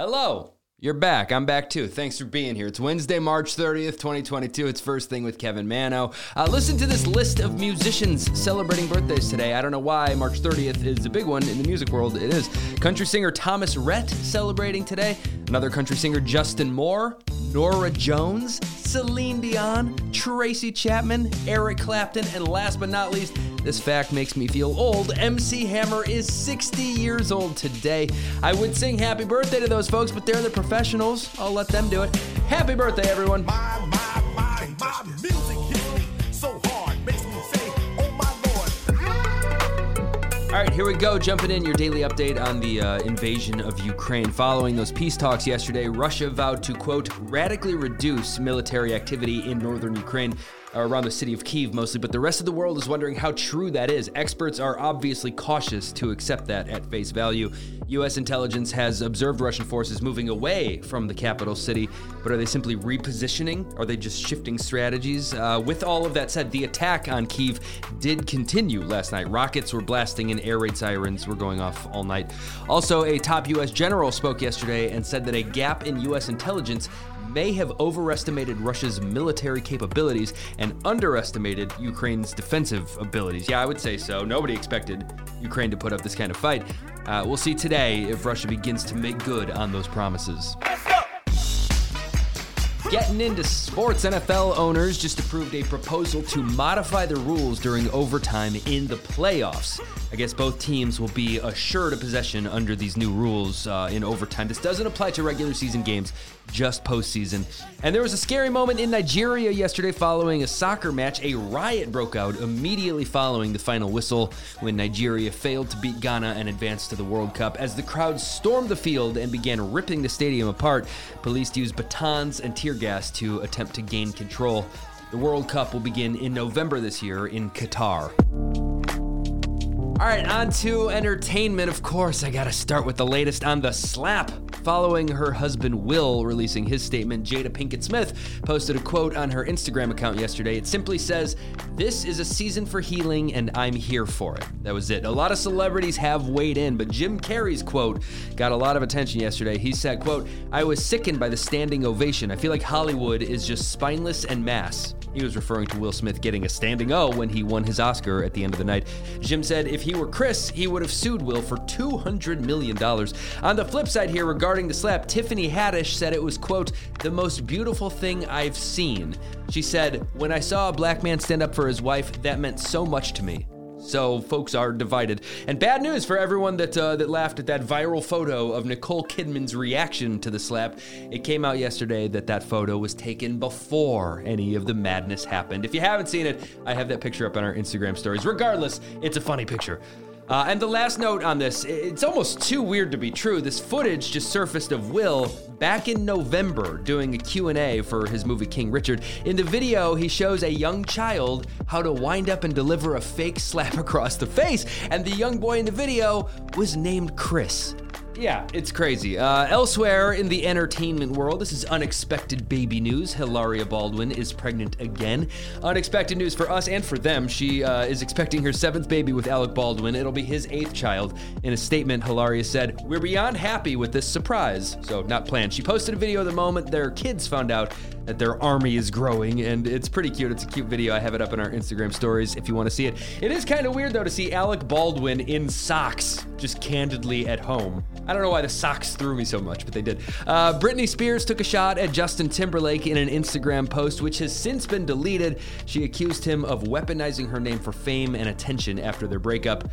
Hello. You're back. I'm back too. Thanks for being here. It's Wednesday, March 30th, 2022. It's First Thing with Kevin Manno. Uh, listen to this list of musicians celebrating birthdays today. I don't know why March 30th is a big one in the music world. It is. Country singer Thomas Rhett celebrating today. Another country singer Justin Moore. Norah Jones, Celine Dion, Tracy Chapman, Eric Clapton, and last but not least, this fact makes me feel old. MC Hammer is 60 years old today. I would sing happy birthday to those folks, but they're the professionals. I'll let them do it. Happy birthday, everyone. My, my, my, All right, here we go. Jumping in your daily update on the uh, invasion of Ukraine. Following those peace talks yesterday, Russia vowed to, quote, radically reduce military activity in northern Ukraine around the city of Kiev mostly, but the rest of the world is wondering how true that is. Experts are obviously cautious to accept that at face value. U.S. intelligence has observed Russian forces moving away from the capital city, but are they simply repositioning? Are they just shifting strategies? Uh, with all of that said, the attack on Kiev did continue last night. Rockets were blasting and air raid sirens were going off all night. Also, a top U.S. general spoke yesterday and said that a gap in U.S. intelligence may have overestimated Russia's military capabilities and underestimated Ukraine's defensive abilities. Yeah, I would say so. Nobody expected Ukraine to put up this kind of fight. Uh, we'll see today if Russia begins to make good on those promises. Getting into sports, NFL owners just approved a proposal to modify the rules during overtime in the playoffs. I guess both teams will be assured a possession under these new rules uh, in overtime. This doesn't apply to regular season games, just postseason. And there was a scary moment in Nigeria yesterday following a soccer match. A riot broke out immediately following the final whistle when Nigeria failed to beat Ghana and advance to the World Cup. As the crowd stormed the field and began ripping the stadium apart, police used batons and tear gas to attempt to gain control. The World Cup will begin in November this year in Qatar. All right, on to entertainment. Of course, I gotta start with the latest on the slap. Following her husband Will releasing his statement, Jada Pinkett Smith posted a quote on her Instagram account yesterday. It simply says, This is a season for healing, and I'm here for it. That was it. A lot of celebrities have weighed in, but Jim Carrey's quote got a lot of attention yesterday. He said, quote, I was sickened by the standing ovation. I feel like Hollywood is just spineless and mass. He was referring to Will Smith getting a standing O when he won his Oscar at the end of the night. Jim said if he were Chris, he would have sued Will for $200 million. On the flip side here, regarding the slap, Tiffany Haddish said it was, quote, the most beautiful thing I've seen. She said, When I saw a black man stand up for his wife, that meant so much to me. So folks are divided. And bad news for everyone that uh, that laughed at that viral photo of Nicole Kidman's reaction to the slap. It came out yesterday that that photo was taken before any of the madness happened. If you haven't seen it, I have that picture up on our Instagram stories. Regardless, it's a funny picture. Uh, and the last note on this, it's almost too weird to be true. This footage just surfaced of Will back in November doing a Q&A for his movie King Richard. In the video, he shows a young child how to wind up and deliver a fake slap across the face, and the young boy in the video was named Chris. Yeah, it's crazy. Uh, elsewhere in the entertainment world, this is unexpected baby news. Hilaria Baldwin is pregnant again. Unexpected news for us and for them. She uh, is expecting her seventh baby with Alec Baldwin. It'll be his eighth child. In a statement, Hilaria said, We're beyond happy with this surprise. So, not planned. She posted a video of the moment their kids found out that their army is growing, and it's pretty cute. It's a cute video. I have it up in our Instagram stories if you want to see it. It is kind of weird, though, to see Alec Baldwin in socks just candidly at home. I don't know why the socks threw me so much, but they did. Uh, Britney Spears took a shot at Justin Timberlake in an Instagram post, which has since been deleted. She accused him of weaponizing her name for fame and attention after their breakup.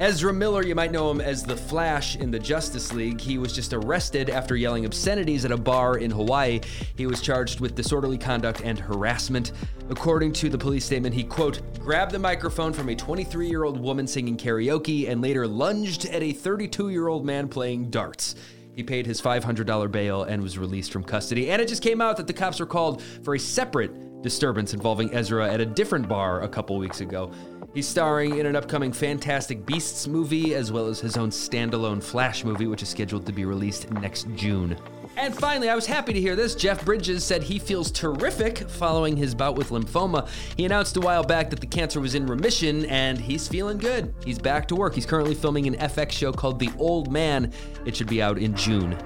Ezra Miller, you might know him as the Flash in the Justice League. He was just arrested after yelling obscenities at a bar in Hawaii. He was charged with disorderly conduct and harassment. According to the police statement, he, quote, grabbed the microphone from a 23 year old woman singing karaoke and later lunged at a 32 year old man playing darts. He paid his $500 bail and was released from custody. And it just came out that the cops were called for a separate disturbance involving Ezra at a different bar a couple weeks ago. He's starring in an upcoming Fantastic Beasts movie, as well as his own standalone Flash movie, which is scheduled to be released next June. And finally, I was happy to hear this. Jeff Bridges said he feels terrific following his bout with lymphoma. He announced a while back that the cancer was in remission and he's feeling good. He's back to work. He's currently filming an FX show called The Old Man. It should be out in June.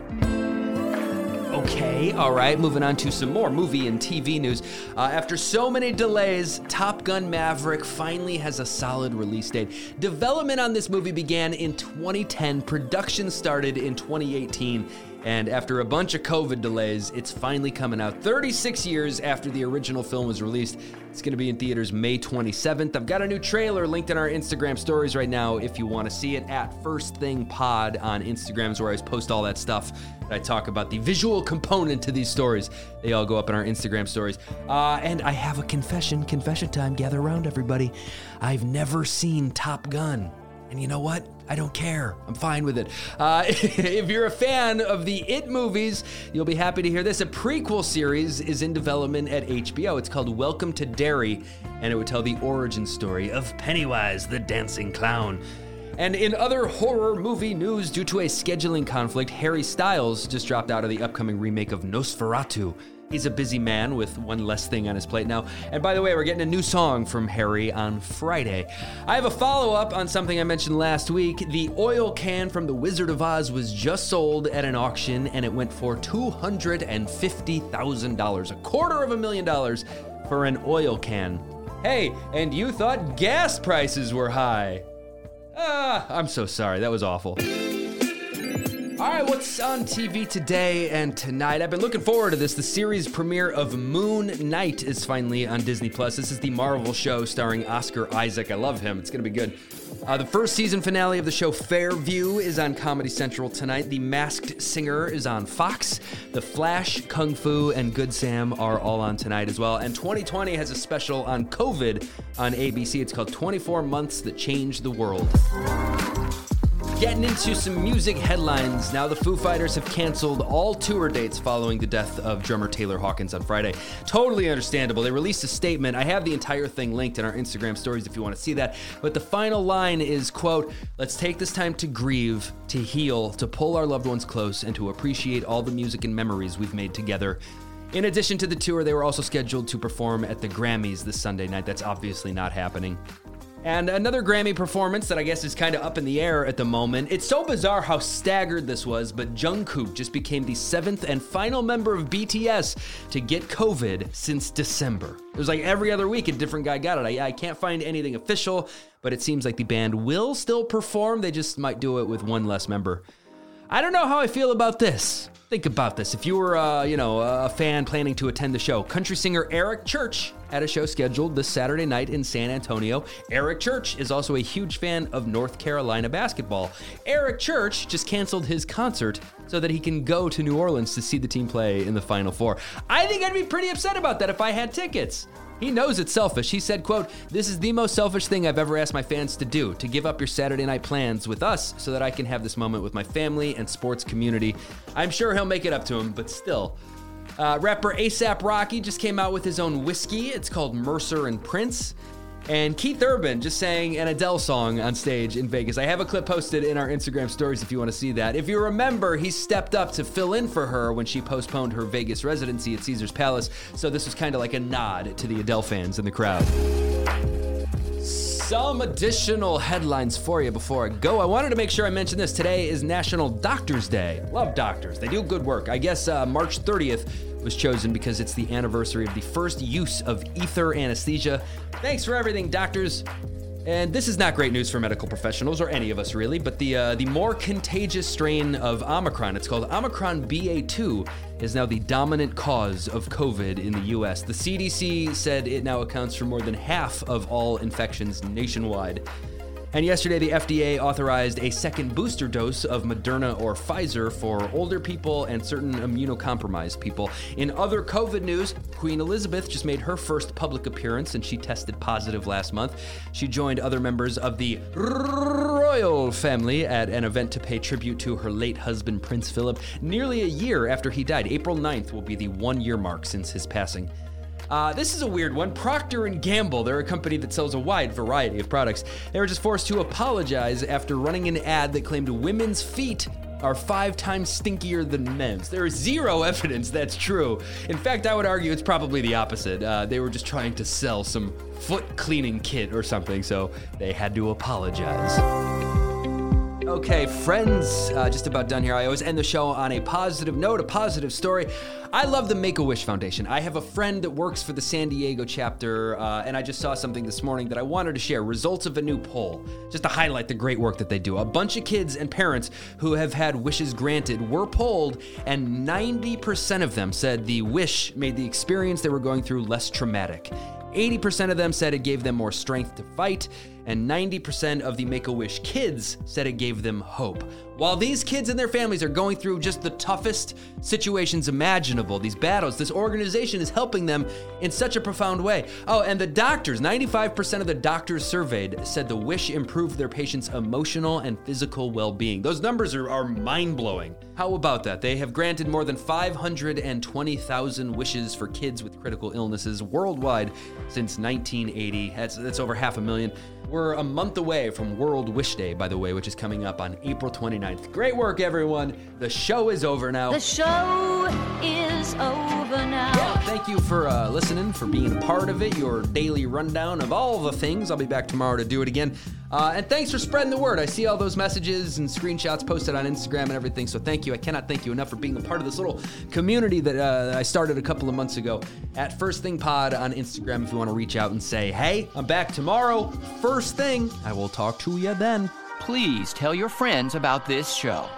Okay, all right, moving on to some more movie and TV news. Uh, after so many delays, Top Gun Maverick finally has a solid release date. Development on this movie began in 2010, production started in 2018. And after a bunch of COVID delays, it's finally coming out 36 years after the original film was released. It's going to be in theaters May 27th. I've got a new trailer linked in our Instagram stories right now if you want to see it at First Thing Pod on Instagrams, where I post all that stuff. I talk about the visual component to these stories. They all go up in our Instagram stories. Uh, and I have a confession. Confession time. Gather around, everybody. I've never seen Top Gun. And you know what? I don't care. I'm fine with it. Uh, if you're a fan of the It movies, you'll be happy to hear this. A prequel series is in development at HBO. It's called Welcome to Derry, and it would tell the origin story of Pennywise, the dancing clown. And in other horror movie news, due to a scheduling conflict, Harry Styles just dropped out of the upcoming remake of Nosferatu. He's a busy man with one less thing on his plate now. And by the way, we're getting a new song from Harry on Friday. I have a follow up on something I mentioned last week. The oil can from The Wizard of Oz was just sold at an auction and it went for $250,000, a quarter of a million dollars for an oil can. Hey, and you thought gas prices were high. Ah, I'm so sorry. That was awful. All right, what's on TV today and tonight? I've been looking forward to this. The series premiere of Moon Knight is finally on Disney Plus. This is the Marvel show starring Oscar Isaac. I love him. It's going to be good. Uh, the first season finale of the show Fairview is on Comedy Central tonight. The Masked Singer is on Fox. The Flash, Kung Fu, and Good Sam are all on tonight as well. And 2020 has a special on COVID on ABC. It's called 24 Months That Changed the World. Getting into some music headlines. Now, the Foo Fighters have canceled all tour dates following the death of drummer Taylor Hawkins on Friday. Totally understandable. They released a statement. I have the entire thing linked in our Instagram stories if you want to see that. But the final line is, quote, "Let's take this time to grieve, to heal, to pull our loved ones close, and to appreciate all the music and memories we've made together." In addition to the tour, they were also scheduled to perform at the Grammys this Sunday night. That's obviously not happening. And another Grammy performance that I guess is kind of up in the air at the moment. It's so bizarre how staggered this was, but Jungkook just became the seventh and final member of BTS to get COVID since December. It was like every other week a different guy got it. I, I can't find anything official, but it seems like the band will still perform. They just might do it with one less member. I don't know how I feel about this. Think about this. If you were, uh, you know, a fan planning to attend the show, country singer Eric Church had a show scheduled this Saturday night in San Antonio. Eric Church is also a huge fan of North Carolina basketball. Eric Church just canceled his concert so that he can go to New Orleans to see the team play in the Final Four. I think I'd be pretty upset about that if I had tickets. He knows it's selfish. He said, quote, This is the most selfish thing I've ever asked my fans to do, to give up your Saturday night plans with us so that I can have this moment with my family and sports community. I'm sure he'll make it up to him, but still. Uh, rapper ASAP Rocky just came out with his own whiskey. It's called Mercer and Prince. And Keith Urban just sang an Adele song on stage in Vegas. I have a clip posted in our Instagram stories if you want to see that. If you remember, he stepped up to fill in for her when she postponed her Vegas residency at Caesars Palace. So this was kind of like a nod to the Adele fans in the crowd. Some additional headlines for you before I go. I wanted to make sure I mentioned this. Today is National Doctors Day. Love doctors, they do good work. I guess uh, March 30th was chosen because it's the anniversary of the first use of ether anesthesia. Thanks for everything, doctors. And this is not great news for medical professionals or any of us really, but the uh, the more contagious strain of Omicron, it's called Omicron BA2, is now the dominant cause of COVID in the US. The CDC said it now accounts for more than half of all infections nationwide. And yesterday, the FDA authorized a second booster dose of Moderna or Pfizer for older people and certain immunocompromised people. In other COVID news, Queen Elizabeth just made her first public appearance and she tested positive last month. She joined other members of the royal family at an event to pay tribute to her late husband, Prince Philip, nearly a year after he died. April 9th will be the one year mark since his passing. Uh, this is a weird one. Procter and Gamble, they're a company that sells a wide variety of products. They were just forced to apologize after running an ad that claimed women's feet are five times stinkier than men's. There is zero evidence that's true. In fact, I would argue it's probably the opposite. Uh, they were just trying to sell some foot cleaning kit or something, so they had to apologize. Okay, friends, uh, just about done here. I always end the show on a positive note, a positive story. I love the Make a Wish Foundation. I have a friend that works for the San Diego chapter, uh, and I just saw something this morning that I wanted to share. Results of a new poll, just to highlight the great work that they do. A bunch of kids and parents who have had wishes granted were polled, and 90% of them said the wish made the experience they were going through less traumatic. 80% of them said it gave them more strength to fight, and 90% of the Make a Wish kids said it gave them hope. While these kids and their families are going through just the toughest situations imaginable, these battles, this organization is helping them in such a profound way. Oh, and the doctors 95% of the doctors surveyed said the wish improved their patients' emotional and physical well being. Those numbers are, are mind blowing. How about that? They have granted more than 520,000 wishes for kids with critical illnesses worldwide since 1980. That's, that's over half a million. We're a month away from World Wish Day, by the way, which is coming up on April 29th. Great work, everyone. The show is over now. The show is over now. Yeah, thank you for uh, listening, for being a part of it, your daily rundown of all the things. I'll be back tomorrow to do it again. Uh, and thanks for spreading the word. I see all those messages and screenshots posted on Instagram and everything. So thank you. I cannot thank you enough for being a part of this little community that uh, I started a couple of months ago at First Thing Pod on Instagram. If you want to reach out and say, hey, I'm back tomorrow. First thing, I will talk to you then. Please tell your friends about this show.